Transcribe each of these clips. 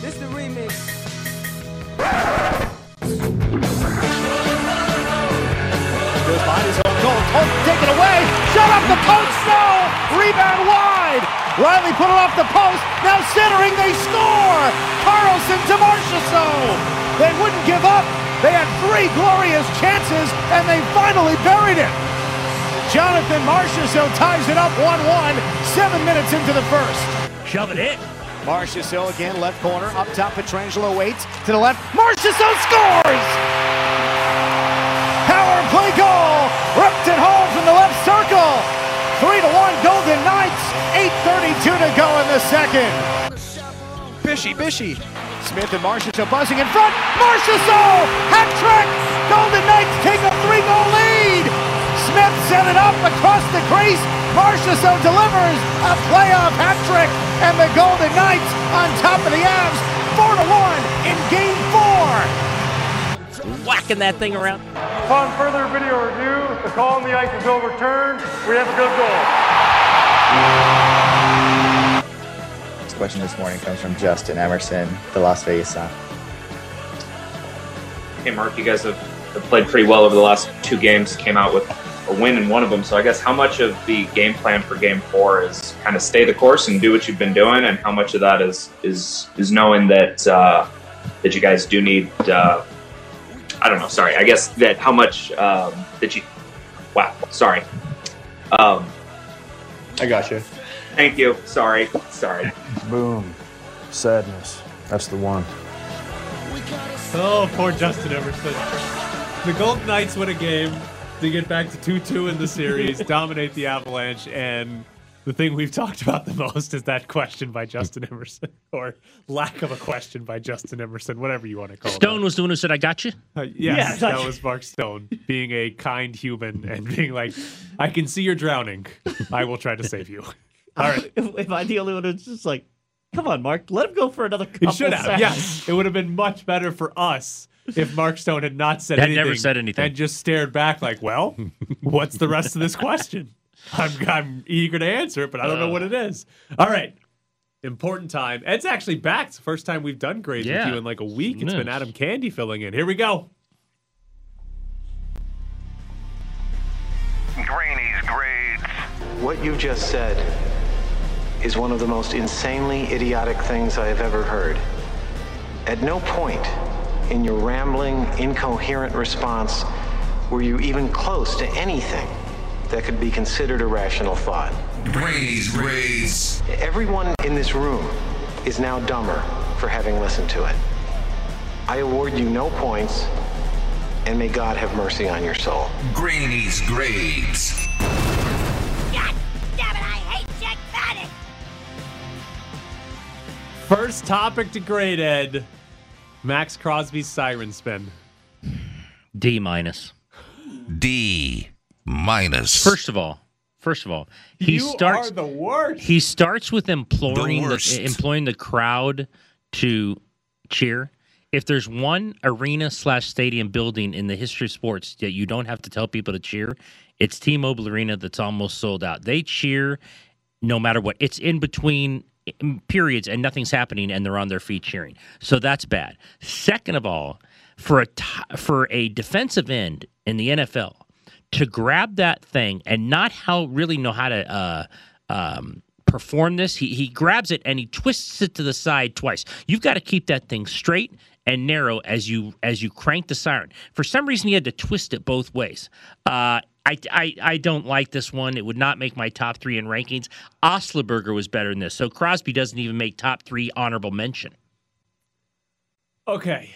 This the remix. Goes behind his own goal. Polk take it away. Shot up the post. No. Rebound wide. Riley put it off the post. Now centering. They score. Karlsson to Marchessault. They wouldn't give up. They had three glorious chances, and they finally buried it. Jonathan Marchessault ties it up 1-1, seven minutes into the first. Shove it in. Marchessault again, left corner, up top, Pietrangelo waits, to the left, Marchessault scores! Power play goal, ripped it home from the left circle. 3 to 1 Golden Knights, 8.32 to go in the second. Bishy, Bishy. Smith and Marchessault buzzing in front, Marchessault, hat trick! Golden Knights take a three-goal lead! Smith set it up across the crease, Marchessault delivers a playoff hat trick, and the Golden Knights on top of the Avs, 4 to 1 in game four. Whacking that thing around. Upon further video review, the call on the ice is overturned. We have a good goal. This question this morning comes from Justin Emerson, the Las Vegas Sun. Hey, Mark, you guys have, have played pretty well over the last two games, came out with a win in one of them. So I guess how much of the game plan for game four is kind of stay the course and do what you've been doing, and how much of that is is is knowing that uh, that you guys do need uh, I don't know, sorry, I guess that how much um, that you wow, sorry. Um, I got you. thank you. Sorry. Sorry. Boom. Sadness. That's the one. Oh, poor Justin Emerson. The Golden Knights win a game to get back to 2 2 in the series, dominate the Avalanche, and the thing we've talked about the most is that question by Justin Emerson, or lack of a question by Justin Emerson, whatever you want to call Stone it. Stone was the one who said, I got you. Uh, yes, that was Mark Stone being a kind human and being like, I can see you're drowning. I will try to save you. All right. If, if I the only one who's just like, come on, Mark, let him go for another couple He should have. seconds. Yes. It would have been much better for us if Mark Stone had not said Had anything. never said anything. And just stared back like, well, what's the rest of this question? I'm, I'm eager to answer it, but I don't know what it is. All right. Important time. Ed's actually back. It's the first time we've done grades Yeah. with you in like a week. It's been Adam Candee filling in. Here we go. Granny's grades. What you just said is one of the most insanely idiotic things I have ever heard. At no point in your rambling, incoherent response were you even close to anything that could be considered a rational thought. Granny's grades. Everyone in this room is now dumber for having listened to it. I award you no points, and may God have mercy on your soul. Granny's grades. God damn it, I hate Jack Paddock! First topic to grade Ed. Maxx Crosby's siren spin. D minus. D minus. First of all, first of all, he you starts. are the worst. He starts with imploring The the, worst. employing the crowd to cheer. If there's one arena slash stadium building in the history of sports that you don't have to tell people to cheer, it's T-Mobile Arena that's almost sold out. They cheer no matter what. It's in between periods and nothing's happening, and they're on their feet cheering. So that's bad. Second of all, for a t- for a defensive end in the NFL to grab that thing and not how really know how to uh, um, perform this, he he grabs it and he twists it to the side twice. You've got to keep that thing straight and narrow as you as you crank the siren. For some reason, he had to twist it both ways. Uh, I, I, I don't like this one. It would not make my top three in rankings. Otzelberger was better than this. So Crosby doesn't even make top three honorable mention. Okay.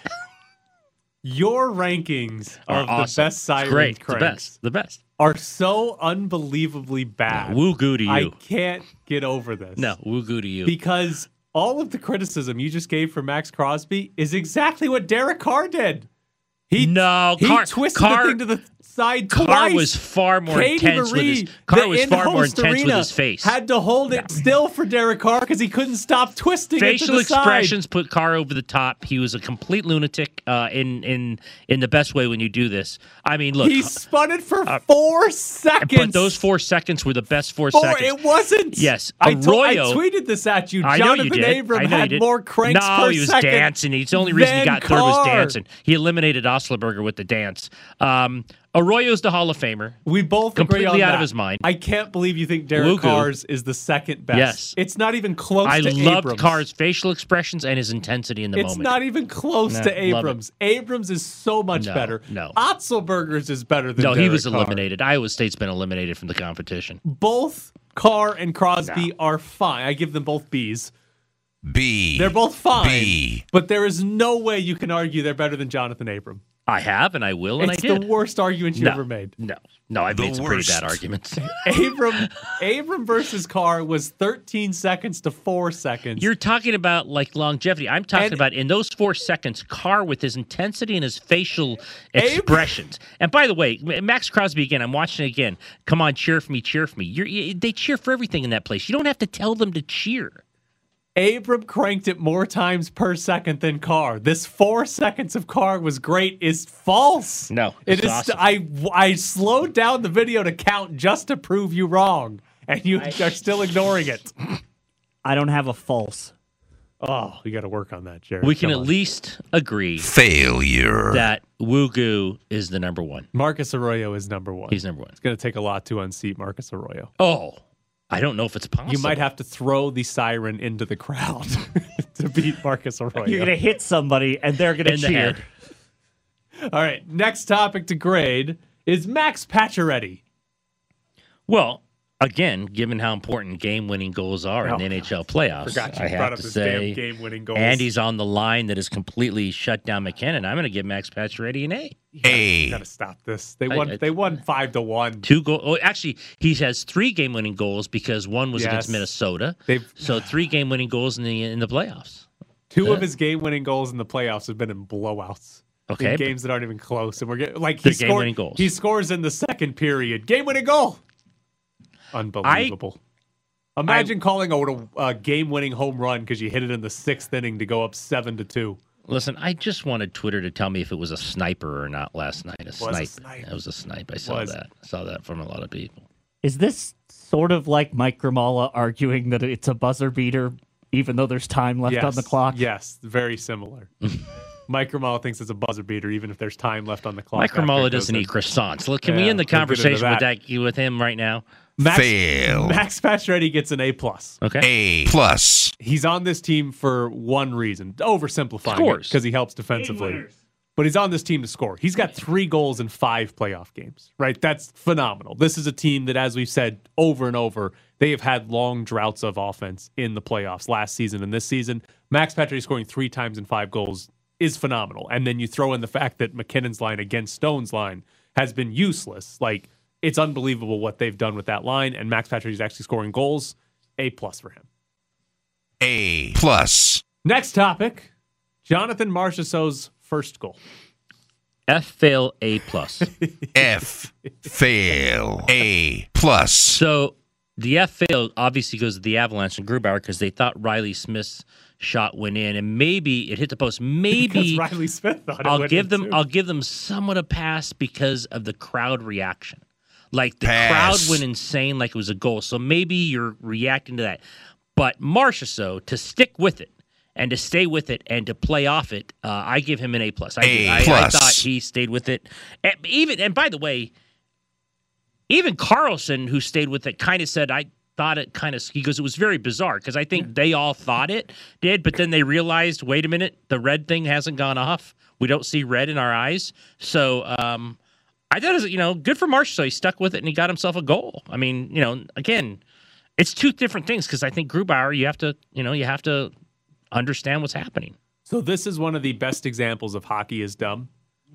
Your rankings Are of awesome. the best siren great. The best. The best. are so unbelievably bad. Woo goo to you. I can't get over this. no, woo goo to you. Because all of the criticism you just gave for Maxx Crosby is exactly what Derek Carr did. He no, he Carr, twisted Carr, the thing to the side Car twice. was far more Katie intense with Marie, his Carr the was far more intense with his face. Had to hold it still for Derek Carr because he couldn't stop twisting Facial the side. expressions put Carr over the top. He was a complete lunatic uh, in in in the best way when you do this. I mean, look, He spun it for four seconds. Uh, but those four seconds were the best four, Four, seconds. it wasn't. Yes, I, told, I tweeted this at you. I know Jonathan you did. Abram I know you had did. more cranks no, he was second dancing. It's the only reason he got third was dancing. He eliminated Otzelberger with the dance. Um, Arroyo's the Hall of Famer. We both agree completely on out that. of his mind. I can't believe you think Derek Lugu. Carr's is the second best. Yes. It's not even close I to loved Abrams. Carr's facial expressions and his intensity in the it's moment. It's not even close Nah, to. Abrams. Abrams is so much No, better. no. Otzelberger's is better than no, he was Carr. eliminated. Iowa State's been eliminated from the competition. Both Carr and Crosby are fine. I give them both B's. B. They're both fine. B. But there is no way you can argue they're better than Jonathan Abram. I have and I will and it's I did. the worst argument you No. ever made. No, no, I've The made some pretty bad arguments. Abram Abram versus Carr was 13 seconds to 4 seconds. You're talking about like longevity. I'm talking And- about in those four seconds, Carr with his intensity and his facial expressions. And by the way, Maxx Crosby again. I'm watching it again. Come on, cheer for me, cheer for me. You're, you, they cheer for everything in that place. You don't have to tell them to cheer. Abram cranked it more times per second than Carr. This four seconds of Carr was great is false. No, it it's awesome. I I slowed down the video to count just to prove you wrong, and you are still ignoring it. I don't have a false. Oh, you got to work on that, Jared. We can Come at on. least agree Failure. that Wugu is the number one. Marcus Arroyo is number one. He's number one. It's going to take a lot to unseat Marcus Arroyo. Oh, I don't know if it's possible. You might have to throw the siren into the crowd to beat Marcus Arroyo. You're gonna hit somebody and they're gonna In cheer. head. All right, next topic to grade is Max Pacioretty. Well, again, given how important game-winning goals are Oh, in the NHL playoffs, forgot you I have up to say, damn game-winning goals. Andy's on the line that has completely shut down MacKinnon. I'm going to give Max Pacioretty an A. A. Got to stop this. They won. I- they won five to one. Two goal. Oh, actually, he has three game-winning goals because one was against Minnesota. They've So three game-winning goals in the in the playoffs. two of uh, his game-winning goals in the playoffs have been in blowouts. Okay, in games that aren't even close, and we're getting like he scored. game-winning goals. He scores in the second period. Game-winning goal. Unbelievable. Imagine calling a, a game-winning home run because you hit it in the sixth inning to go up seven to two. Listen, I just wanted Twitter to tell me if it was a sniper or not last night. A a snipe. snipe. It was a snipe. I saw Was. that. I saw that from a lot of people. Is this sort of like Mike Grimala arguing that it's a buzzer beater, even though there's time left on the clock? Yes, very similar. Mike Ramala thinks it's a buzzer beater, even if there's time left on the clock. Mike after Ramola it goes doesn't eat croissants. Look, can we end the we'll get into conversation with that. that with him right now? Max, Fail. Max Pacioretty gets an A plus. Okay. A. Plus. He's on this team for one reason, oversimplifying Scores. because he helps defensively. But he's on this team to score. He's got three goals in five playoff games, right? That's phenomenal. This is a team that, as we've said over and over, they have had long droughts of offense in the playoffs last season and this season. Max Pacioretty scoring three times in five goals is phenomenal. And then you throw in the fact that MacKinnon's line against Stone's line has been useless. Like, it's unbelievable what they've done with that line. And Max Patrick is actually scoring goals. A plus for him. A. Plus. Next topic Jonathan Marchessault's first goal. F fail A plus. F. Fail. A. Plus. so the F fail obviously goes to the Avalanche and Grubauer because they thought Riley Smith's shot went in, and maybe it hit the post. Because Maybe Riley Smith thought it I'll went give in, them too. I'll give them somewhat a pass because of the crowd reaction. Like the Pass. crowd went insane like it was a goal. So maybe you're reacting to that. But Marchessault to stick with it and to stay with it and to play off it, uh, I give him an A plus. I, A I, I plus. I thought he stayed with it. And even and by the way, even Karlsson, who stayed with it, kind of said, I thought it kind of, he goes, it was very bizarre because I think they all thought it did, but then they realized, wait a minute, the red thing hasn't gone off. We don't see red in our eyes. So, um, I thought it was, you know, good for Marsh. So he stuck with it and he got himself a goal. I mean, you know, again, it's two different things because I think Grubauer, you have to, you know, you have to understand what's happening. So this is one of the best examples of hockey is dumb.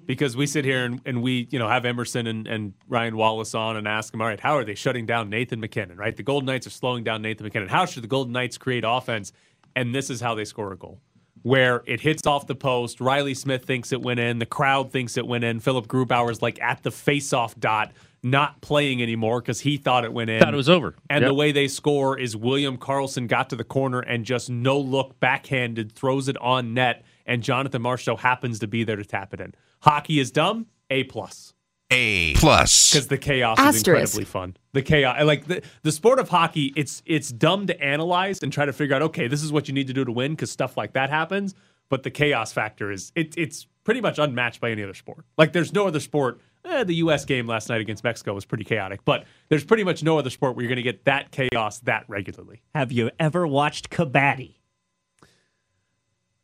Because we sit here and, and we, you know, have Emerson and, and Ryan Wallace on and ask them, all right, how are they shutting down Nathan MacKinnon, right? The Golden Knights are slowing down Nathan MacKinnon. How should the Golden Knights create offense? And this is how they score a goal. Where it hits off the post. Riley Smith thinks it went in. The crowd thinks it went in. Philip Grubauer's like at the face-off dot, not playing anymore because he thought it went in. Thought it was over. And Yep. the way they score is William Karlsson got to the corner and just no look backhanded throws it on net, and Jonathan Marshall happens to be there to tap it in. Hockey is dumb. A plus. A plus. Because the chaos Asterisk. is incredibly fun. The chaos, like the the sport of hockey. It's it's dumb to analyze and try to figure out. Okay, this is what you need to do to win because stuff like that happens. But the chaos factor is it, it's pretty much unmatched by any other sport. Like there's no other sport. Eh, the U.S. game last night against Mexico was pretty chaotic, but there's pretty much no other sport where you're going to get that chaos that regularly. Have you ever watched Kabaddi?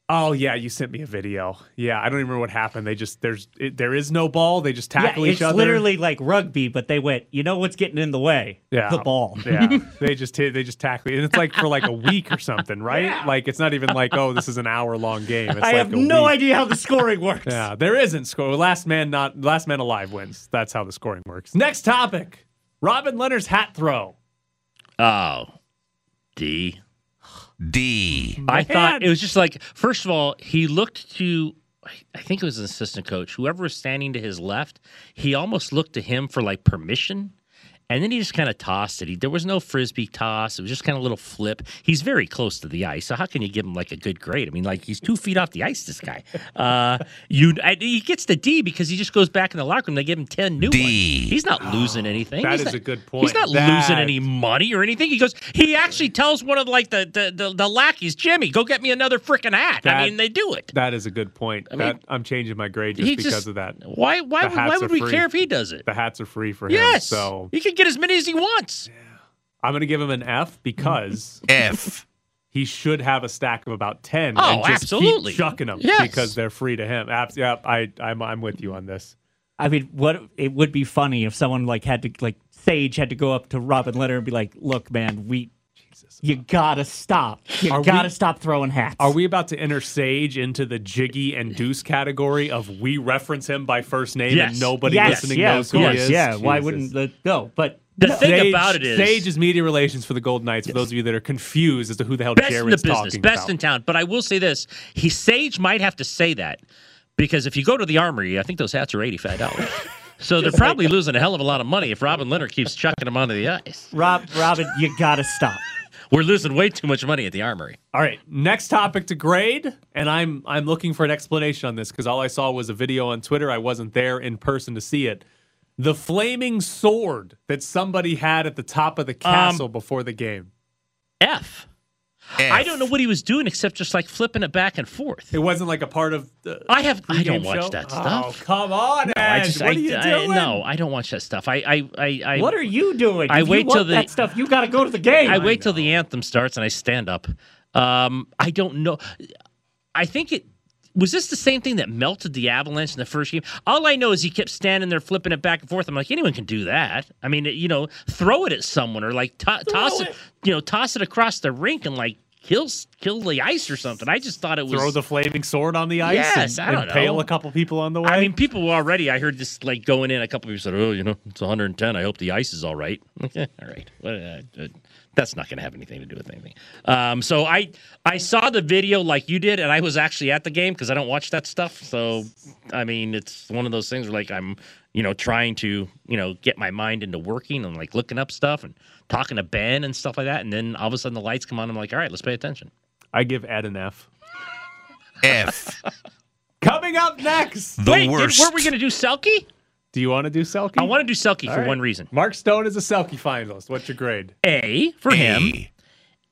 Oh yeah, you sent me a video. Yeah, I don't even remember what happened. They just there's it, there is no ball. They just tackle yeah, each other. it's literally like rugby, but they went. You know what's getting in the way? Yeah. the ball. Yeah, they just hit, they just tackle and it's like for like a week or something, right? Like it's not even like oh, this is an hour long game. It's I like have a no week. idea how the scoring works. Yeah, there isn't score. Last man not last man alive wins. That's how the scoring works. Next topic: Robin Lehner's hat throw. Oh, D. D. I thought it was just like, first of all, he looked to, I think it was an assistant coach, whoever was standing to his left, he almost looked to him for like permission. And then he just kind of tossed it. He, there was no frisbee toss. It was just kind of a little flip. He's very close to the ice, so how can you give him like a good grade? I mean, like he's two feet off the ice. This guy, uh, you, I, he gets the D because he just goes back in the locker room. They give him ten new D. ones. He's not losing anything. That He's is not- a good point. He's not That- losing any money or anything. He goes. He actually tells one of like the the, the, the lackeys, Jimmy, go get me another freaking hat. I mean, they do it. That is a good point. I mean, that, I'm changing my grade just because just- of that. Why? Why? The would- Why would we free. care if he does it? The hats are free for him. Yes. So he can get as many as he wants. I'm going to give him an F because F. he should have a stack of about ten. Oh, and just absolutely. keep chucking them Yes. because they're free to him. Abs- yeah, I, I'm, I'm with you on this. I mean, what it would be funny if someone like had to like Sage had to go up to Robin Lehner and be like, "Look, man, we, you gotta stop. You Are gotta stop throwing hats." Are we about to enter Sage into the Jiggy and Deuce category of we reference him by first name Yes. and nobody yes, listening yeah, knows of who he is? yeah. Why wouldn't the no? But The no. thing Sage, about it is, Sage is media relations for the Golden Knights. For those of you that are confused as to who the hell best in the business, talking best about. in town. But I will say this: he Sage might have to say that because if you go to the Armory, I think those hats are eighty five dollars. So they're probably losing a hell of a lot of money if Robin Lehner keeps chucking them onto the ice. Rob, Robin, you gotta stop. We're losing way too much money at the Armory. All right, next topic to grade, and I'm I'm looking for an explanation on this because all I saw was a video on Twitter. I wasn't there in person to see it. The flaming sword that somebody had at the top of the um, castle before the game. F. F. I don't know what he was doing except just like flipping it back and forth. It wasn't like a part of the. I have. I don't watch show? that Oh, stuff. come on, No, I just. what I, are you I- doing? no, I don't watch that stuff. I. I. I. I What are you doing? I If wait you want till the- that stuff. You gotta go to the game. I wait till the anthem starts and I stand up. Um, I don't know. I think it was this the same thing that melted the Avalanche in the first game. All I know is he kept standing there flipping it back and forth. I'm like, anyone can do that. I mean, you know, throw it at someone or like to- toss it. you know, toss it across the rink and like kill kill the ice or something. I just thought it was Throw the flaming sword on the ice Yes, and I don't impale know. a couple people on the way. I mean, people were already. I heard this like going in. A couple people said, "Oh, you know, it's 110. I hope the ice is all right." all right. Well, uh, uh, that's not going to have anything to do with anything. Um, so I I saw the video like you did, and I was actually at the game because I don't watch that stuff. So I mean, it's one of those things where like I'm you know trying to you know get my mind into working and like looking up stuff and talking to Ben and stuff like that, and then all of a sudden the lights come on. I'm like, all right, let's pay attention. I give Ed an F. F. Coming up next. The Wait, did, worst. were we going to do Selke? Do you want to do Selke? I want to do Selke All for right. one reason. Mark Stone is a Selke finalist. What's your grade? A for him.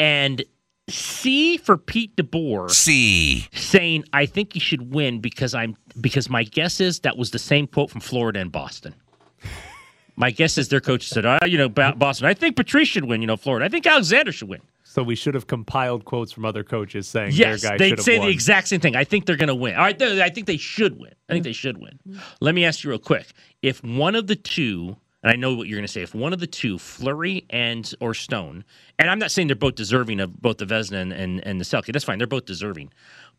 And C for Pete DeBoer C. saying I think he should win because I'm because my guess is that was the same quote from Florida and Boston. My guess is their coach said, "Ah, you know, Boston. I think Patrice should win. You know, Florida. I think Alexander should win." So we should have compiled quotes from other coaches saying Yes, their guy they'd say won. the exact same thing. I think they're going to win. All right, I think they should win. I think they should win. Mm-hmm. Let me ask you real quick: If one of the two, and I know what you're going to say, if one of the two, Fleury and or Stone, and I'm not saying they're both deserving of both the Vezina and, and, and the Selke. That's fine. They're both deserving.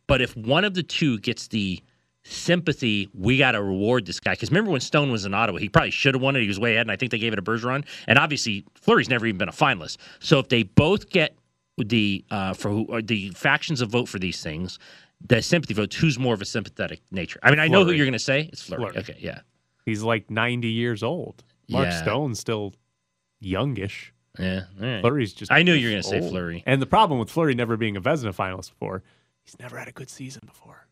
But if one of the two gets the sympathy, we got to reward this guy. Because remember when Stone was in Ottawa, he probably should have won it. He was way ahead, and I think they gave it a Bergeron. And obviously, Fleury's never even been a finalist. So if they both get the uh, for who the factions that vote for these things, the sympathy votes. Who's more of a sympathetic nature? I mean, I know who you're going to say. It's Flurry. Fleury. Okay, yeah, He's like 90 years old. Mark Yeah. Stone's still youngish. yeah. Right. Fleury's just. I knew you were going to say. Fleury. And the problem with Fleury never being a Vezina finalist before, he's never had a good season before.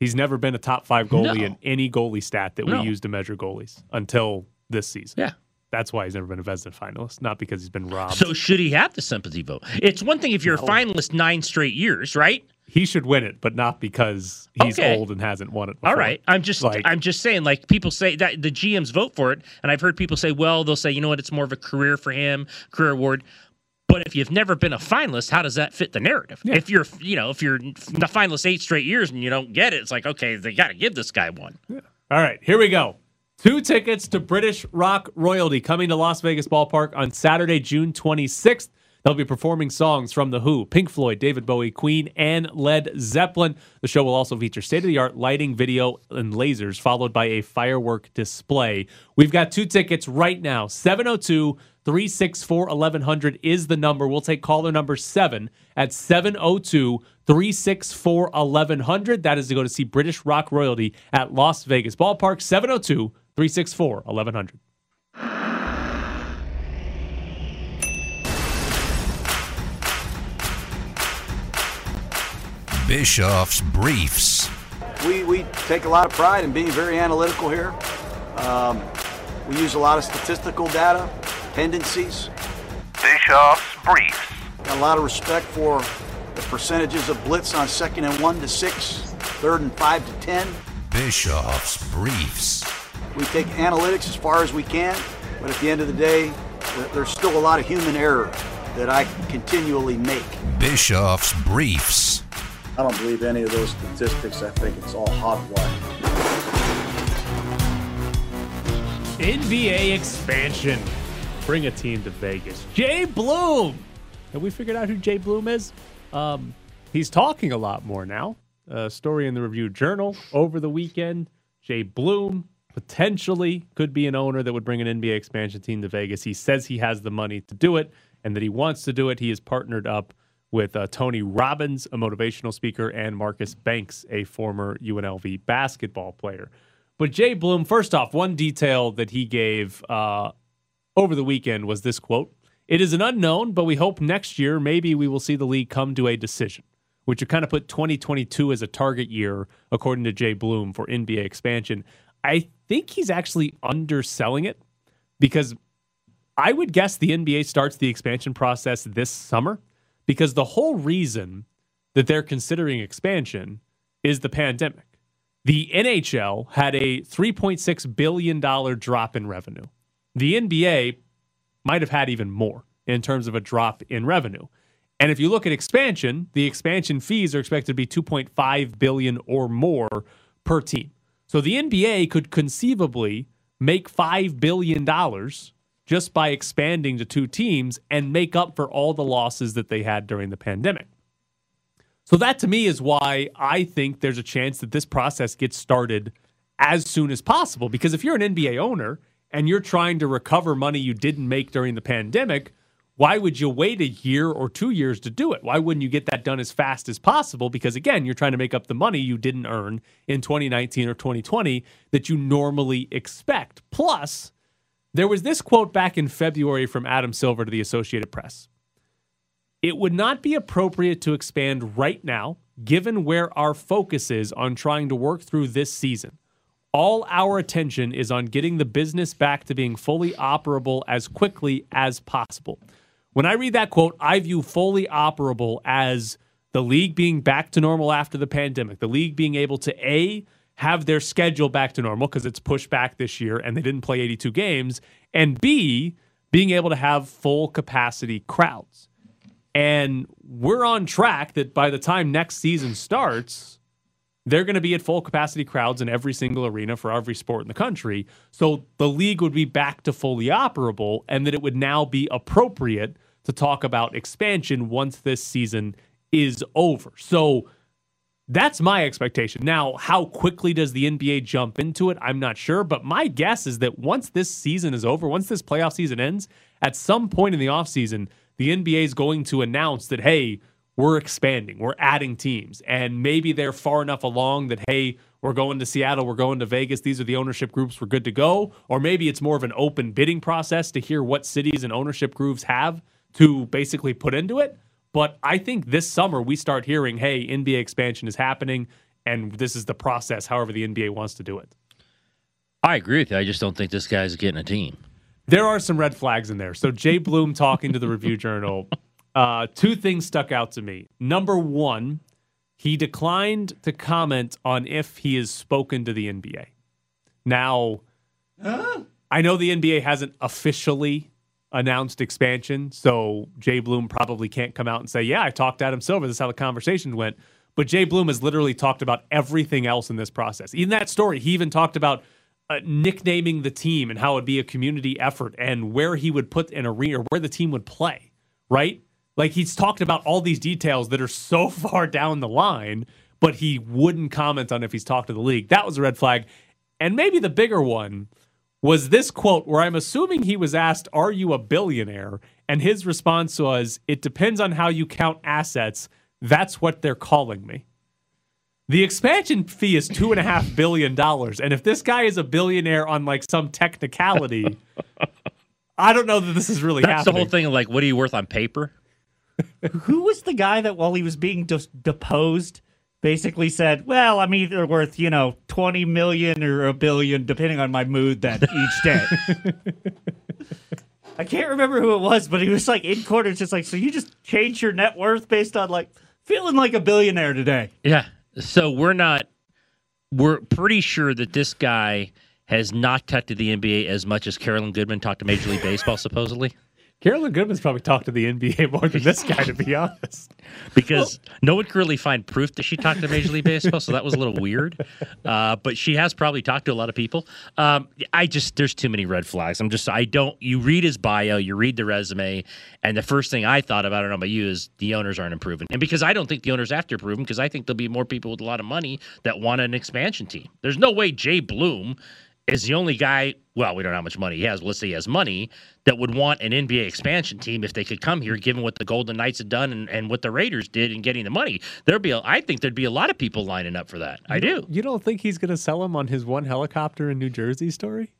He's never been a top five goalie No. in any goalie stat that No. we use to measure goalies until this season. Yeah. That's why he's never been a Vezina finalist, not because he's been robbed. So should he have the sympathy vote? It's one thing if you're a finalist nine straight years, right? he should win it, but not because he's Okay. old and hasn't won it before. All right. I'm just Like- I'm just saying like people say that the GMs vote for it and I've heard people say well they'll say you know what it's more of a career for him, career award. But if you've never been a finalist, how does that fit the narrative? If you're, you know, if you're the finalist eight straight years and you don't get it, it's like, okay, they got to give this guy one. All right, here we go. Two tickets to British Rock Royalty coming to Las Vegas Ballpark on Saturday, June 26th. They'll be performing songs from The Who, Pink Floyd, David Bowie, Queen, and Led Zeppelin. The show will also feature state of the art lighting, video, and lasers, followed by a firework display. We've got two tickets right now 702 364 1100 is the number. We'll take caller number seven at 702 364 1100. That is to go to see British Rock Royalty at Las Vegas Ballpark, 702 364 1100. Bischoff's Briefs. We, we take a lot of pride in being very analytical here. Um, we use a lot of statistical data, tendencies. Bischoff's Briefs. Got a lot of respect for the percentages of blitz on second and one to six, third and five to ten. Bischoff's Briefs. We take analytics as far as we can, but at the end of the day, there's still a lot of human error that I continually make. Bischoff's Briefs. I don't believe any of those statistics. I think it's all hot hogwash. NBA expansion. Bring a team to Vegas. Jay Bloom. Have we figured out who Jay Bloom is? Um, he's talking a lot more now. A story in the Review Journal over the weekend. Jay Bloom potentially could be an owner that would bring an NBA expansion team to Vegas. He says he has the money to do it and that he wants to do it. He is partnered up with uh, Tony Robbins, a motivational speaker, and Marcus Banks, a former UNLV basketball player. But Jay Bloom, first off, one detail that he gave uh, over the weekend was this quote It is an unknown, but we hope next year maybe we will see the league come to a decision, which would kind of put 2022 as a target year, according to Jay Bloom, for NBA expansion. I think he's actually underselling it because I would guess the NBA starts the expansion process this summer because the whole reason that they're considering expansion is the pandemic. The NHL had a $3.6 billion drop in revenue. The NBA might have had even more in terms of a drop in revenue. And if you look at expansion, the expansion fees are expected to be 2.5 billion or more per team. So the NBA could conceivably make 5 billion dollars just by expanding to two teams and make up for all the losses that they had during the pandemic. So that to me is why I think there's a chance that this process gets started as soon as possible. Because if you're an NBA owner and you're trying to recover money you didn't make during the pandemic, why would you wait a year or two years to do it? Why wouldn't you get that done as fast as possible? Because again, you're trying to make up the money you didn't earn in 2019 or 2020 that you normally expect. Plus, there was this quote back in February from Adam Silver to the Associated Press. It would not be appropriate to expand right now, given where our focus is on trying to work through this season. All our attention is on getting the business back to being fully operable as quickly as possible. When I read that quote, I view fully operable as the league being back to normal after the pandemic, the league being able to A, have their schedule back to normal because it's pushed back this year and they didn't play 82 games, and B, being able to have full capacity crowds. And we're on track that by the time next season starts, they're going to be at full capacity crowds in every single arena for every sport in the country. So the league would be back to fully operable, and that it would now be appropriate to talk about expansion once this season is over. So that's my expectation. Now, how quickly does the NBA jump into it? I'm not sure, but my guess is that once this season is over, once this playoff season ends, at some point in the offseason, the NBA is going to announce that, hey, we're expanding, we're adding teams. And maybe they're far enough along that, hey, we're going to Seattle, we're going to Vegas, these are the ownership groups, we're good to go. Or maybe it's more of an open bidding process to hear what cities and ownership groups have to basically put into it. But I think this summer we start hearing, hey, NBA expansion is happening, and this is the process, however the NBA wants to do it. I agree with you. I just don't think this guy's getting a team. There are some red flags in there. So Jay Bloom talking to the Review Journal, uh, two things stuck out to me. Number one, he declined to comment on if he has spoken to the NBA. Now, I know the NBA hasn't officially announced expansion, so Jay Bloom probably can't come out and say, "Yeah, I talked to Adam Silver. This is how the conversation went." But Jay Bloom has literally talked about everything else in this process. In that story, he even talked about uh, nicknaming the team and how it'd be a community effort and where he would put an arena, or where the team would play. Right? Like he's talked about all these details that are so far down the line, but he wouldn't comment on if he's talked to the league. That was a red flag. And maybe the bigger one was this quote where I'm assuming he was asked, Are you a billionaire? And his response was, It depends on how you count assets. That's what they're calling me. The expansion fee is two and a half billion dollars. And if this guy is a billionaire on like some technicality, I don't know that this is really That's happening. the whole thing of like, what are you worth on paper? Who was the guy that while he was being just deposed basically said, "Well, I'm either worth, you know, 20 million or a billion depending on my mood that each day." I can't remember who it was, but he was like in court it's just like, "So you just change your net worth based on like feeling like a billionaire today." Yeah. So we're not. We're pretty sure that this guy has not talked to the NBA as much as Carolyn Goodman talked to Major League Baseball, supposedly. Carolyn Goodman's probably talked to the NBA more than this guy, to be honest. because no one could really find proof that she talked to Major League Baseball, so that was a little weird. Uh, but she has probably talked to a lot of people. Um, I just there's too many red flags. I'm just I don't. You read his bio, you read the resume, and the first thing I thought about, I don't know about you, is the owners aren't improving. And because I don't think the owners have to improve because I think there'll be more people with a lot of money that want an expansion team. There's no way Jay Bloom is the only guy. Well, we don't know how much money he has. But let's say he has money that would want an NBA expansion team if they could come here, given what the Golden Knights had done and, and what the Raiders did in getting the money. There'd be, a, I think there'd be a lot of people lining up for that. I do. You don't think he's going to sell him on his one helicopter in New Jersey story?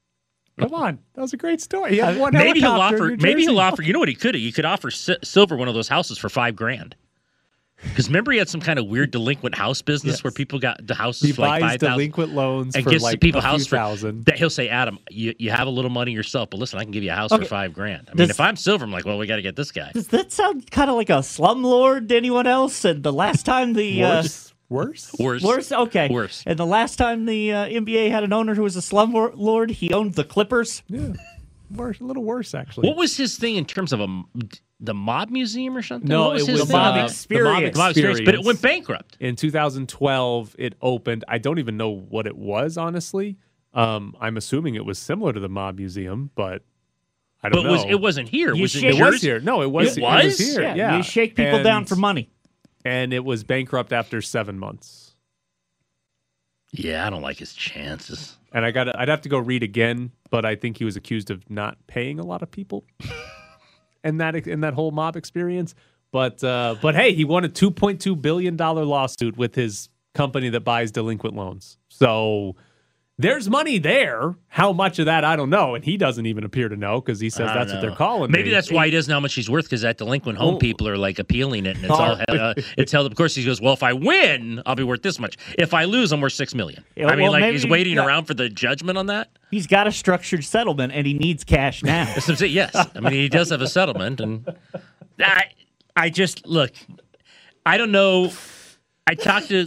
Come on, that was a great story. He had uh, one maybe he'll helicopter in offer. Maybe he'll offer. You know what he could? He could offer Si- Silver one of those houses for five grand. Because remember, he had some kind of weird delinquent house business where people got the houses He for like buys five thousand delinquent loans and for gets like the people a few house for thousand. That he'll say, Adam, you, you have a little money yourself, but listen, I can give you a house Okay. for five grand. I mean, if I'm Silver, I'm like, well, we got to get this guy. Does that sound kind of like a slumlord to anyone else? And the last time the uh, Worse? Worse? Worse. Worse. Okay. Worse. And the last time the uh, NBA had an owner who was a slumlord, he owned the Clippers. Yeah. Worse, a little worse actually. What was his thing in terms of a the mob museum or something? No, was it his was thing? uh, Mob the Mob Experience. Mob Experience, but it went bankrupt. In 2012, it opened. I don't even know what it was, honestly. Um, I'm assuming it was similar to the Mob Museum, but I don't But know. was it wasn't here? You was it, shake- in It was Jersey? here. No, it was. It was? here. Yeah, Yeah, you shake people down for money. and it was bankrupt after seven months. Yeah, I don't like his chances. And I got. I'd have to go read again, but I think he was accused of not paying a lot of people, in that in that whole mob experience. But uh, but hey, he won a two point two billion dollar lawsuit with his company that buys delinquent loans. So there's money there. How much of that I don't know, and he doesn't even appear to know because he says that's don't what they're calling. Maybe me. that's why he doesn't know how much he's worth because that delinquent home Oh. people are like appealing it, and it's all uh, it's held. Of course, he goes, "Well, if I win, I'll be worth this much. If I lose, I'm worth six million. Yeah, I mean, well, like he's waiting yeah. around for the judgment on that. He's got a structured settlement and he needs cash now. That's what I'm saying. Yes, I mean he does have a settlement, and I, I just look. I don't know. I talked to.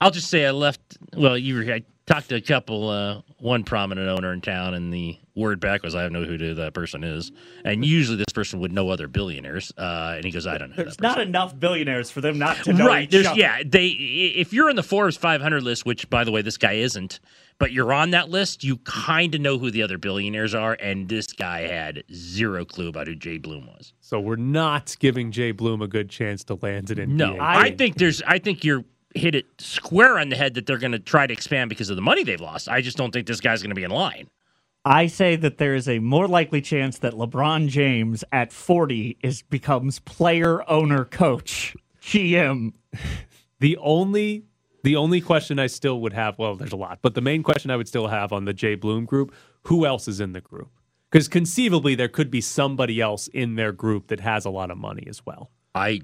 I'll just say I left. Well, you were. I talked to a couple. Uh, one prominent owner in town, and the word back was, "I have no idea who that person is." And usually, this person would know other billionaires. Uh, and he goes, "I don't know." There's that not enough billionaires for them not to know right each there's other. yeah they if you're in the forbes 500 list which by the way this guy isn't but you're on that list you kind of know who the other billionaires are and this guy had zero clue about who jay bloom was So we're not giving Jay Bloom a good chance to land it in. no I, think there's i think you're hit it square on the head that they're going to try to expand because of the money they've lost i just don't think this guy's going to be in line I say that there is a more likely chance that LeBron James at 40 is becomes player, owner, coach, GM. The only the only question I still would have, well, there's a lot, but the main question I would still have on the Jay Bloom group, who else is in the group? Because conceivably there could be somebody else in their group that has a lot of money as well. I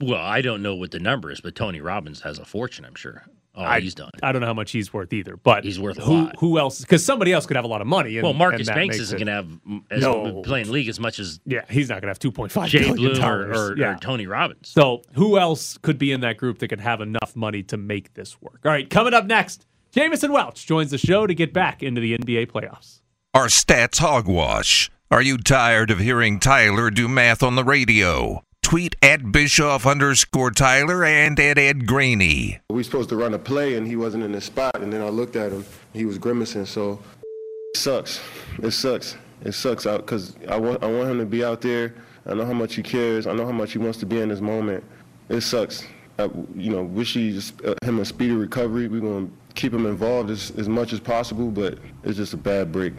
well, I don't know what the number is, but Tony Robbins has a fortune, I'm sure. Oh, I, he's done. I don't know how much he's worth either, but He's worth a who, lot. Who else? Because somebody else could have a lot of money. And, well, Marcus and Banks isn't going to have mm, as No. playing league as much as Yeah, he's not going to have two point five Jay billion Bloom or, dollars. or, yeah. or Tony Robbins. So who else could be in that group that could have enough money to make this work? All right, coming up next, Jamison Welch joins the show to get back into the NBA playoffs. Our stats hogwash. Are you tired of hearing Tyler do math on the radio? Tweet at Bischoff underscore Tyler and at Ed Graney. We supposed to run a play and he wasn't in the spot, and then I looked at him. He was grimacing, so it sucks. It sucks. It sucks out because I want I want him to be out there. I know how much he cares. I know how much he wants to be in this moment. It sucks. I, you know, wish he just, uh, him a speedy recovery. We're gonna keep him involved as, as much as possible, but it's just a bad break.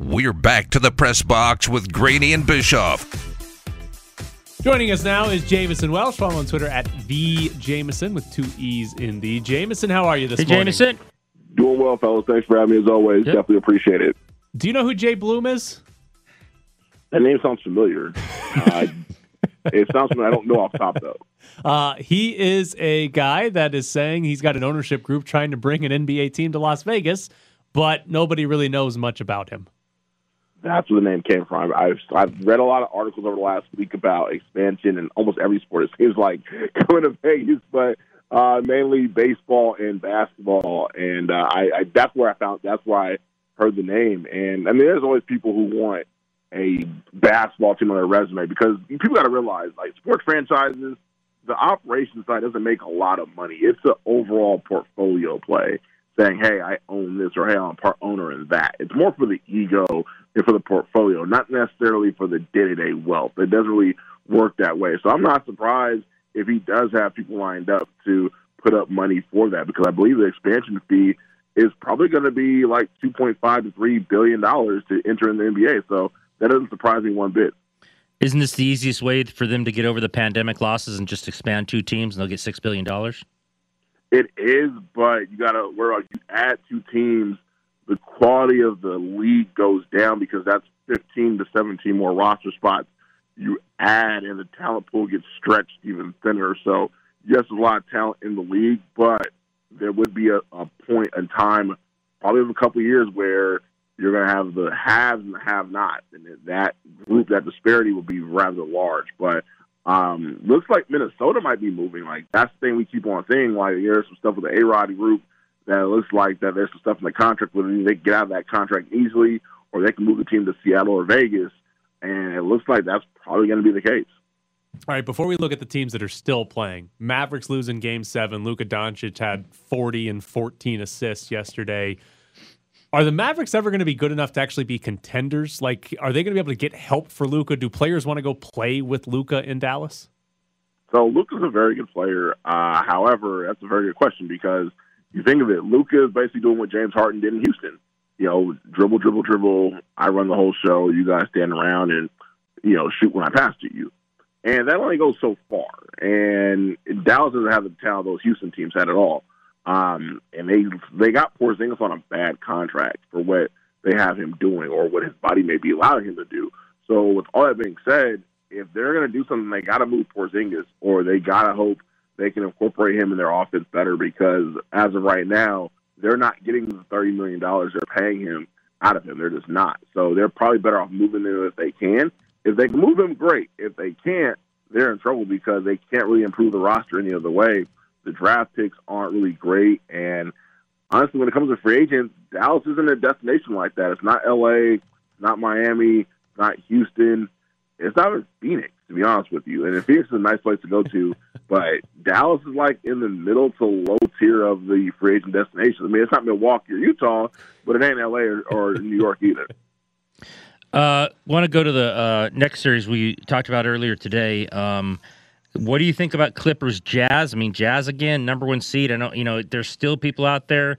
We're back to the press box with Graney and Bischoff. Joining us now is Jamison Welsh. Follow on Twitter at the Jameson with two E's in the. Jameson, how are you this Hey, morning? Jameson. Doing well, fellas. Thanks for having me as always. Definitely appreciate it. Do you know who Jay Bloom is? That name sounds familiar. Uh, it sounds familiar. I don't know off top though. Uh, he is a guy that is saying he's got an ownership group trying to bring an NBA team to Las Vegas, but nobody really knows much about him. That's where the name came from. I've I've read a lot of articles over the last week about expansion in almost every sport. It seems like coming to Vegas, but uh, mainly baseball and basketball. And uh, I, I that's where I found. That's why I heard the name. And I mean, there's always people who want a basketball team on their resume because people got to realize, like sports franchises, the operations side doesn't make a lot of money. It's an overall portfolio play, saying, "Hey, I own this," or "Hey, I'm part owner in that." It's more for the ego and for the portfolio, not necessarily for the day-to-day wealth. It doesn't really work that way. So I'm not surprised if he does have people lined up to put up money for that because I believe the expansion fee is probably going to be like 2.5 to 3 billion dollars to enter in the NBA. So that doesn't surprise me one bit. Isn't this the easiest way for them to get over the pandemic losses and just expand two teams and they'll get six billion dollars? It is, but you got to where you add two teams, the quality of the league goes down because that's 15 to 17 more roster spots you add, and the talent pool gets stretched even thinner. So yes, there's a lot of talent in the league, but there would be a, a point in time, probably in a couple of years, where you're going to have the haves and the have-nots, and that group, that disparity will be rather large. But um, looks like Minnesota might be moving. Like that's the thing we keep on saying. Like there's some stuff with the A Rod group that looks like that there's some stuff in the contract where they can get out of that contract easily, or they can move the team to Seattle or Vegas. And it looks like that's probably going to be the case. All right, before we look at the teams that are still playing, Mavericks losing game seven. Luka Doncic had 40 and 14 assists yesterday. Are the Mavericks ever going to be good enough to actually be contenders? Like, are they going to be able to get help for Luka? Do players want to go play with Luka in Dallas? So Luka's a very good player. Uh, however, that's a very good question because you think of it, Luka is basically doing what James Harden did in Houston. You know, dribble, dribble, dribble. I run the whole show. You guys stand around and you know shoot when I pass to you. And that only goes so far. And Dallas doesn't have the talent those Houston teams had at all. Um, and they they got Porzingis on a bad contract for what they have him doing or what his body may be allowing him to do. So with all that being said, if they're going to do something, they got to move Porzingis or they got to hope they can incorporate him in their offense better because as of right now, they're not getting the thirty million dollars they're paying him out of him. They're just not. So they're probably better off moving him if they can. If they can move him, great. If they can't, they're in trouble because they can't really improve the roster any other way. The draft picks aren't really great, and honestly, when it comes to free agents, Dallas isn't a destination like that. It's not L.A., not Miami, not Houston, it's not even Phoenix, to be honest with you. And Phoenix is a nice place to go to, but Dallas is like in the middle to low tier of the free agent destinations. I mean, it's not Milwaukee or Utah, but it ain't L.A. or, or New York either. Uh, Want to go to the uh, next series we talked about earlier today. Um, what do you think about Clippers Jazz? I mean, Jazz again, number one seed. I know you know there's still people out there.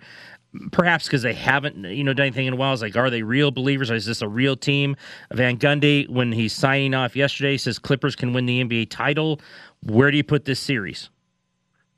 perhaps because they haven't, you know, done anything in a while. It's like, are they real believers? Or is this a real team? Van Gundy, when he's signing off yesterday, says Clippers can win the NBA title. Where do you put this series?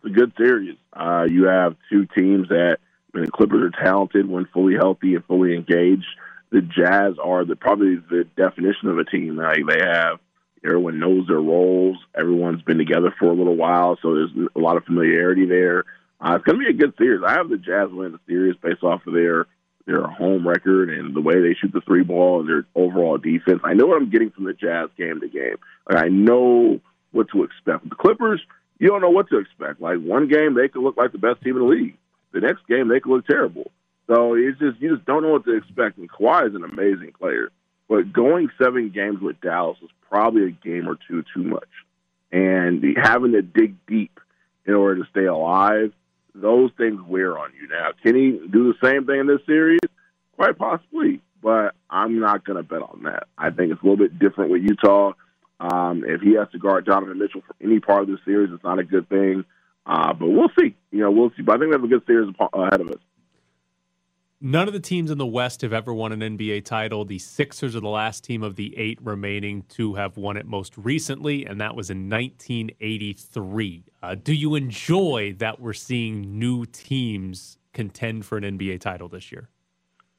It's a good series. Uh, you have two teams that I mean, the Clippers are talented when fully healthy and fully engaged. The Jazz are the probably the definition of a team. Like they have everyone knows their roles. Everyone's been together for a little while, so there's a lot of familiarity there. Uh, it's going to be a good series. I have the Jazz win the series based off of their their home record and the way they shoot the three ball and their overall defense. I know what I'm getting from the Jazz game to game. Like I know what to expect. With the Clippers, you don't know what to expect. Like one game they could look like the best team in the league. The next game they could look terrible. So it's just you just don't know what to expect. And Kawhi is an amazing player, but going seven games with Dallas is probably a game or two too much. And having to dig deep in order to stay alive, those things wear on you. Now, can he do the same thing in this series? Quite possibly, but I'm not going to bet on that. I think it's a little bit different with Utah. Um, if he has to guard Donovan Mitchell for any part of the series, it's not a good thing. Uh, but we'll see. You know, we'll see. But I think we have a good series ahead of us. None of the teams in the West have ever won an NBA title. The Sixers are the last team of the eight remaining to have won it most recently, and that was in 1983. Uh, do you enjoy that we're seeing new teams contend for an NBA title this year?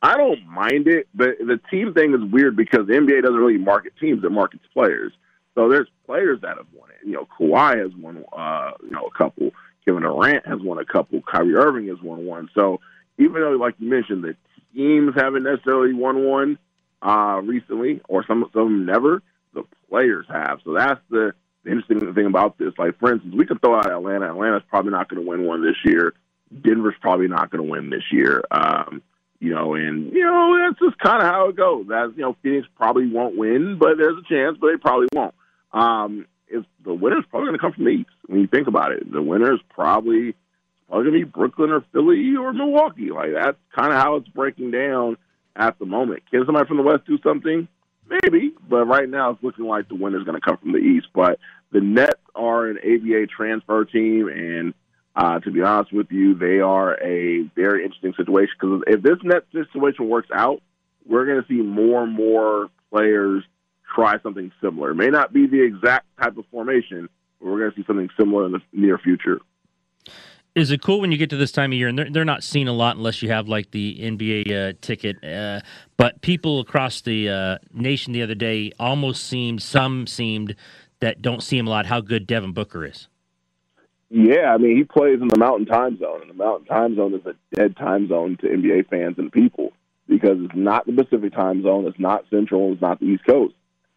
I don't mind it, but the team thing is weird because the NBA doesn't really market teams; it markets players. So there's players that have won it. You know, Kawhi has won, uh, you know, a couple. Kevin Durant has won a couple. Kyrie Irving has won one. So even though, like you mentioned, the teams haven't necessarily won one uh, recently, or some, some of them never, the players have. So that's the, the interesting thing about this. Like, for instance, we could throw out Atlanta. Atlanta's probably not going to win one this year. Denver's probably not going to win this year. Um, you know, and you know that's just kind of how it goes. That you know, Phoenix probably won't win, but there's a chance, but they probably won't. Um, if the winner's probably going to come from the East. When you think about it, the winner's probably probably going to be Brooklyn or Philly or Milwaukee. Like that's kind of how it's breaking down at the moment. Can somebody from the West do something? Maybe, but right now it's looking like the winner's going to come from the East. But the Nets are an ABA transfer team, and uh, to be honest with you, they are a very interesting situation because if this Nets situation works out, we're going to see more and more players try something similar. It may not be the exact type of formation, but we're going to see something similar in the near future. Is it cool when you get to this time of year and they're, they're not seen a lot unless you have like the NBA uh, ticket? Uh, but people across the uh, nation the other day almost seemed, some seemed that don't see him a lot, how good Devin Booker is. Yeah, I mean, he plays in the Mountain Time Zone, and the Mountain Time Zone is a dead time zone to NBA fans and people because it's not the Pacific Time Zone, it's not Central, it's not the East Coast.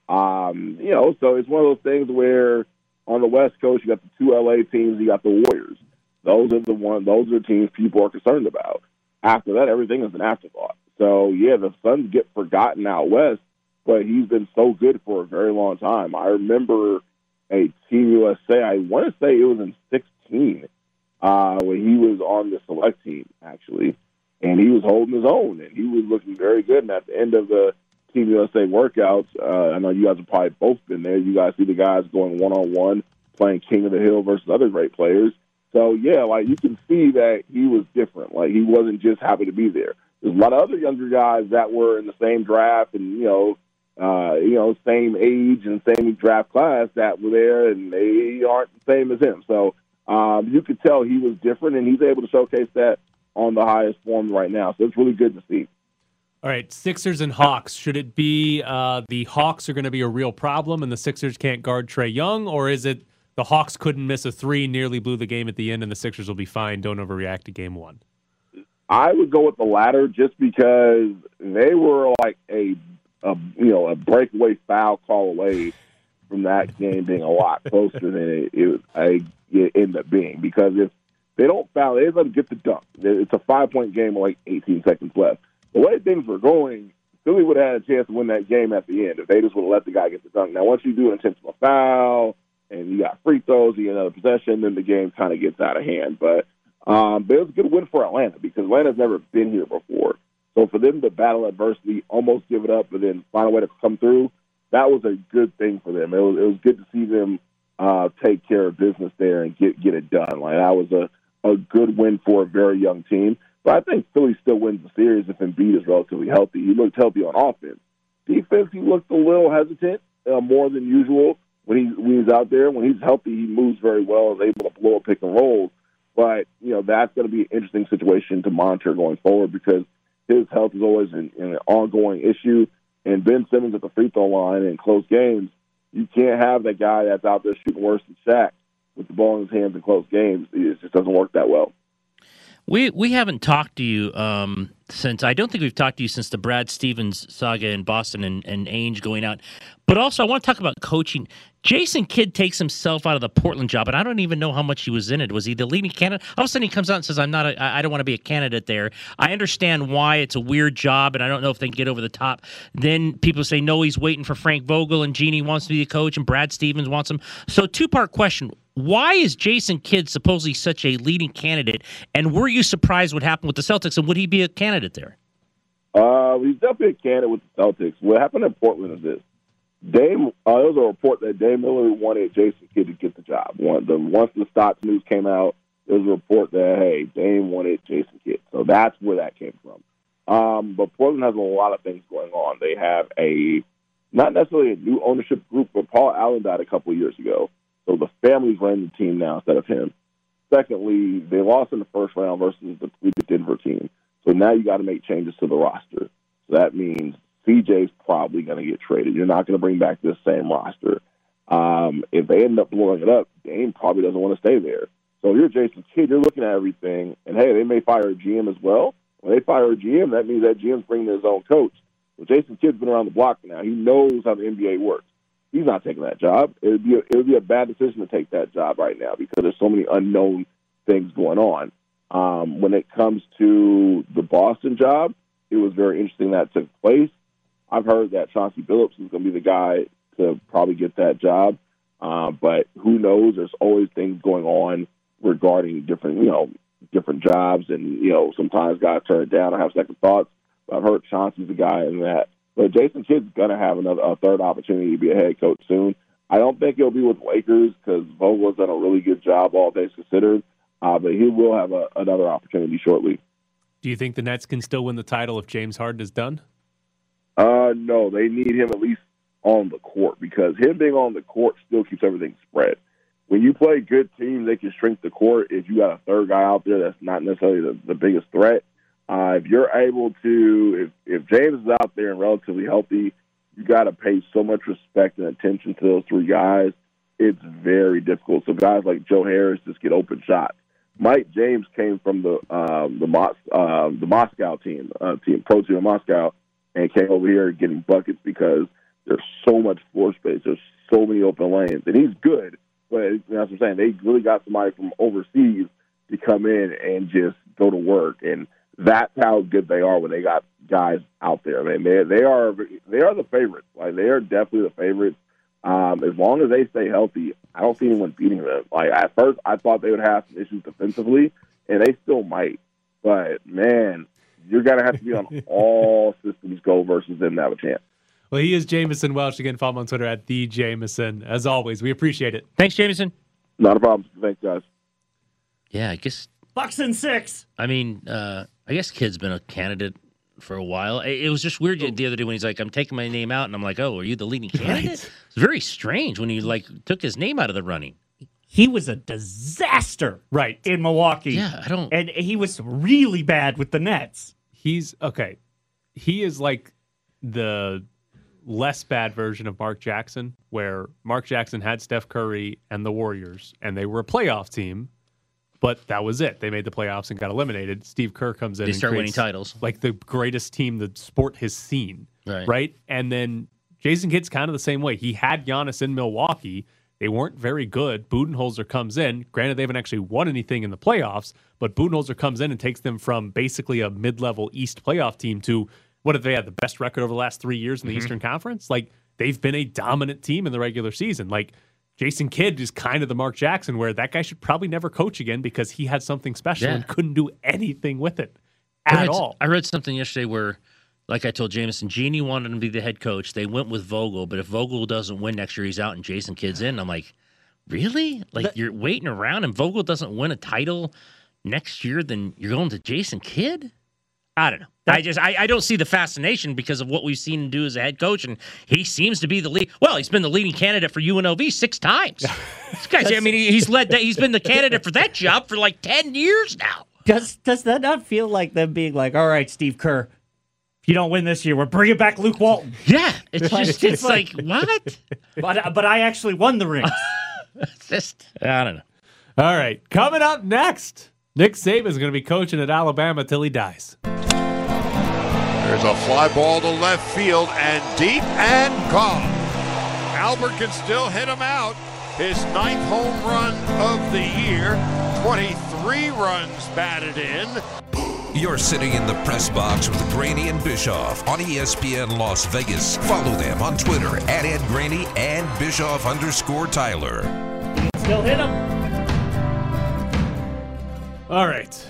Um, you know, so it's one of those things where on the West Coast you got the two LA teams, you got the Warriors. Those are the one. Those are the teams people are concerned about. After that, everything is an afterthought. So yeah, the Suns get forgotten out west, but he's been so good for a very long time. I remember a Team USA. I want to say it was in '16 uh, when he was on the select team actually, and he was holding his own, and he was looking very good. And at the end of the Team USA workouts, uh, I know you guys have probably both been there. You guys see the guys going one on one, playing King of the Hill versus other great players. So yeah, like you can see that he was different. Like he wasn't just happy to be there. There's a lot of other younger guys that were in the same draft and you know, uh, you know, same age and same draft class that were there, and they aren't the same as him. So um, you could tell he was different, and he's able to showcase that on the highest form right now. So it's really good to see. All right, Sixers and Hawks. Should it be uh, the Hawks are going to be a real problem, and the Sixers can't guard Trae Young, or is it the Hawks couldn't miss a three, nearly blew the game at the end, and the Sixers will be fine. Don't overreact to game one. I would go with the latter just because they were like a, a you know a breakaway foul call away from that game being a lot closer than it, it, it ended up being. Because if they don't foul, they let them get the dunk. It's a five point game with like 18 seconds left. The way things were going, Philly would have had a chance to win that game at the end if they just would have let the guy get the dunk. Now, once you do an intentional foul and you got free throws, you get another possession, then the game kind of gets out of hand. But um, but it was a good win for Atlanta because Atlanta's never been here before. So for them to battle adversity, almost give it up, but then find a way to come through, that was a good thing for them. It was it was good to see them uh, take care of business there and get get it done. Like that was a a good win for a very young team. So I think Philly still wins the series if Embiid is relatively healthy. He looked healthy on offense. Defense, he looked a little hesitant, uh, more than usual when he when he's out there. When he's healthy, he moves very well and is able to blow a pick and roll. But you know that's going to be an interesting situation to monitor going forward because his health is always an, an ongoing issue. And Ben Simmons at the free throw line in close games, you can't have that guy that's out there shooting worse than Shaq with the ball in his hands in close games. It just doesn't work that well. We we haven't talked to you um, since I don't think we've talked to you since the Brad Stevens saga in Boston and, and Ainge going out. But also I want to talk about coaching. Jason Kidd takes himself out of the Portland job, and I don't even know how much he was in it. Was he the leading candidate? All of a sudden he comes out and says, I'm not a, I don't want to be a candidate there. I understand why it's a weird job, and I don't know if they can get over the top. Then people say, no, he's waiting for Frank Vogel, and Jeanie wants to be the coach, and Brad Stevens wants him. So two part question why is Jason Kidd supposedly such a leading candidate? And were you surprised what happened with the Celtics? And would he be a candidate there? Uh, he's definitely a candidate with the Celtics. What happened in Portland is this: Dame. Uh, there was a report that Dame Lillard wanted Jason Kidd to get the job. One, the, once the Stotts news came out, there was a report that hey, Dame wanted Jason Kidd. So that's where that came from. Um, but Portland has a lot of things going on. They have a not necessarily a new ownership group, but Paul Allen died a couple of years ago. So the family's running the team now instead of him. Secondly, they lost in the first round versus the Denver team. So now you got to make changes to the roster. So that means CJ's probably going to get traded. You're not going to bring back this same roster. Um, if they end up blowing it up, Dame probably doesn't want to stay there. So you're Jason Kidd, you're looking at everything, and hey, they may fire a GM as well. When they fire a GM, that means that GM's bringing his own coach. Well, Jason Kidd's been around the block now. He knows how the NBA works he's not taking that job. It would be a, it would be a bad decision to take that job right now because there's so many unknown things going on. Um, when it comes to the Boston job, it was very interesting that took place. I've heard that Chauncey Billups is going to be the guy to probably get that job, uh, but who knows? There's always things going on regarding different, you know, different jobs, and you know, sometimes guys turn it down or have second thoughts. But I've heard Chauncey's the guy in that but Jason Kidd's going to have another a third opportunity to be a head coach soon. I don't think he'll be with Lakers because Vogel's done a really good job, all things considered. Uh, but he will have a, another opportunity shortly. Do you think the Nets can still win the title if James Harden is done? Uh, no, they need him at least on the court because him being on the court still keeps everything spread. When you play good teams, they can shrink the court. If you got a third guy out there that's not necessarily the, the biggest threat, uh, if you're able to, if, if James is out there and relatively healthy, you got to pay so much respect and attention to those three guys. It's very difficult. So guys like Joe Harris just get open shots. Mike James came from the um, the Mos- uh, the Moscow team, uh, team pro team in Moscow, and came over here getting buckets because there's so much floor space. There's so many open lanes, and he's good. But you know, that's what I'm saying. They really got somebody from overseas to come in and just go to work and that's how good they are when they got guys out there. I mean, they they are they are the favorites. Like they are definitely the favorites. Um, as long as they stay healthy, I don't see anyone beating them. Like at first, I thought they would have some issues defensively, and they still might. But man, you're gonna have to be on all systems go versus them to have a chance. Well, he is Jameson Welsh. Again, follow him on Twitter at the Jameson. As always, we appreciate it. Thanks, Jameson. Not a problem. Thanks, guys. Yeah, I guess. Bucks and six. I mean, uh, I guess Kidd's been a candidate for a while. It was just weird the other day when he's like, "I'm taking my name out," and I'm like, "Oh, are you the leading candidate?" Right. It's very strange when he like took his name out of the running. He was a disaster, right, in Milwaukee. Yeah, I don't. And he was really bad with the Nets. He's okay. He is like the less bad version of Mark Jackson, where Mark Jackson had Steph Curry and the Warriors, and they were a playoff team but that was it. They made the playoffs and got eliminated. Steve Kerr comes in. They and start winning titles, like the greatest team the sport has seen. Right. Right. And then Jason Kidd's kind of the same way. He had Giannis in Milwaukee. They weren't very good. Budenholzer comes in. Granted, they haven't actually won anything in the playoffs, but Budenholzer comes in and takes them from basically a mid-level East playoff team to what have they had the best record over the last three years in the mm-hmm. Eastern Conference? Like they've been a dominant team in the regular season. Like Jason Kidd is kind of the Mark Jackson, where that guy should probably never coach again because he had something special yeah. and couldn't do anything with it at I read, all. I read something yesterday where, like I told Jameson, Jeanie wanted him to be the head coach. They went with Vogel, but if Vogel doesn't win next year, he's out and Jason Kidd's in. I'm like, really? Like that, you're waiting around and Vogel doesn't win a title next year, then you're going to Jason Kidd. I don't know. I just I, I don't see the fascination because of what we've seen him do as a head coach, and he seems to be the lead. Well, he's been the leading candidate for UNLV six times. this guy's, I mean, he- he's led that. He's been the candidate for that job for like ten years now. Does does that not feel like them being like, all right, Steve Kerr, you don't win this year, we're bringing back Luke Walton. Yeah, it's just it's like what? But but I actually won the ring. It's just I don't know. All right, coming up next, Nick Saban Saban's going to be coaching at Alabama till he dies. There's a fly ball to left field and deep and gone. Albert can still hit him out. His ninth home run of the year. 23 runs batted in. You're sitting in the press box with Graney and Bischoff on ESPN Las Vegas. Follow them on Twitter at Ed Graney and Bischoff underscore Tyler. Still hit him. All right.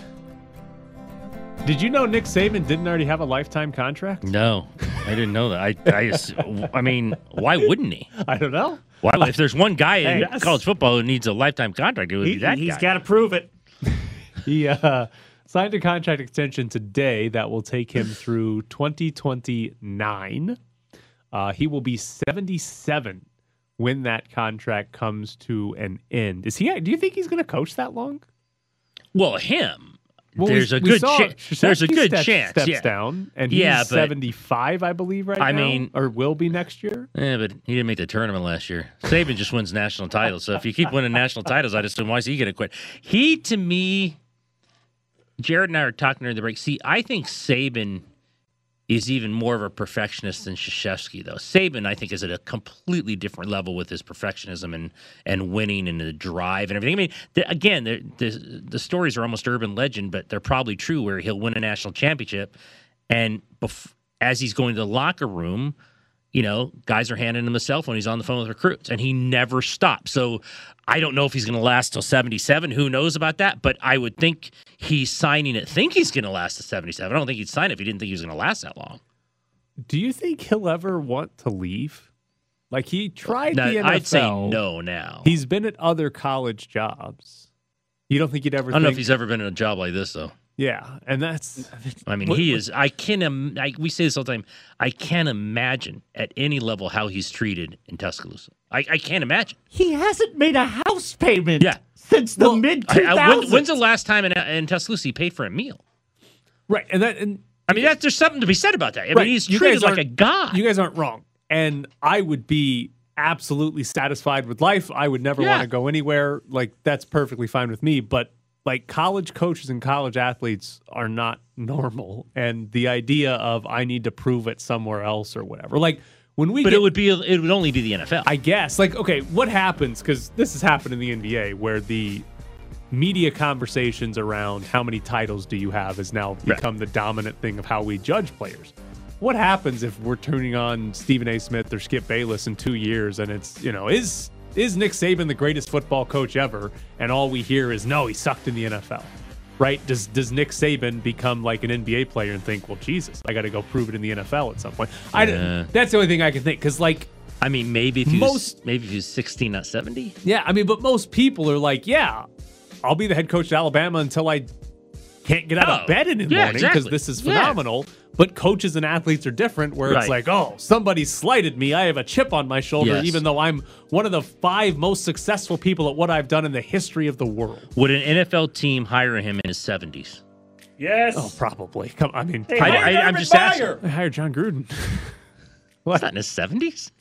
Did you know Nick Saban didn't already have a lifetime contract? No, I didn't know that. I I, ass- I mean, why wouldn't he? I don't know. Why, if there's one guy in yes. college football who needs a lifetime contract, it would He, be that has guy. He's got to prove it. He uh, signed a contract extension today that will take him through 2029. Uh, he will be 77 when that contract comes to an end. Is he? Do you think he's going to coach that long? well, him. Well, we- there's a we good saw chance. There's a good steps- chance. Steps yeah. down, and Yeah, he's but- 75, I believe, right I now. mean- or will be next year. Yeah, but he didn't make the tournament last year. Saban just wins national titles. So if you keep winning national titles, I'd assume why is he going to quit? He, to me, Jared and I are talking during the break. See, I think Saban is even more of a perfectionist than Krzyzewski, though. Saban, I think, is at a completely different level with his perfectionism and and winning and the drive and everything. I mean, the, again, the, the the stories are almost urban legend, but they're probably true. Where he'll win a national championship, and bef- as he's going to the locker room, you know, guys are handing him a cell phone. He's on the phone with recruits, and he never stops. So I don't know if he's going to last till 77. Who knows about that? But I would think he's signing it, think he's going to last to 77. I don't think he'd sign it if he didn't think he was going to last that long. Do you think he'll ever want to leave? Like he tried Now, the NFL. I'd say no now. He's been at other college jobs. You don't think he'd ever? I don't know if he's ever been in a job like this, though. Yeah, and that's. I mean, What- he is I can. Im- I, we say this all the time. I can't imagine at any level how he's treated in Tuscaloosa. I, I can't imagine. He hasn't made a house payment Yeah. Since the mid I- I- when- 2000s. when's the last time in, in Tuscaloosa he paid for a meal? Right, and that and I mean, that, there's something to be said about that. I Right, mean, he's treated like a god. You guys aren't wrong, and I would be absolutely satisfied with life. I would never Yeah. want to go anywhere. Like that's perfectly fine with me. But like college coaches and college athletes are not normal, and the idea of I need to prove it somewhere else or whatever. Like when we but get, it would be. It would only be the NFL. I guess. Like, okay, what happens? Because this has happened in the NBA where the media conversations around how many titles do you have has now become the dominant thing of how we judge players. What happens if we're turning on Stephen A. Smith or Skip Bayless in two years and it's, you know, is is Nick Saban the greatest football coach ever? And all we hear is no, he sucked in the NFL. Right? Does does Nick Saban become like an NBA player and think, well, Jesus, I got to go prove it in the NFL at some point? I Yeah. that's the only thing I can think because like I mean, maybe if he Most- maybe if he 16, not 70. yeah, I mean, but most people are like, yeah, I'll be the head coach at Alabama until I can't get out Oh, of bed in the yeah, morning because exactly. this is Yeah. phenomenal. But coaches and athletes are different, where it's like, oh, somebody slighted me. I have a chip on my shoulder, Yes. even though I'm one of the five most successful people at what I've done in the history of the world. Would an NFL team hire him in his 70s? yes. Oh, probably. Come, I mean, They I, I, I'm Urban just asking. Meyer. I hired Jon Gruden. What? Not in his 70s?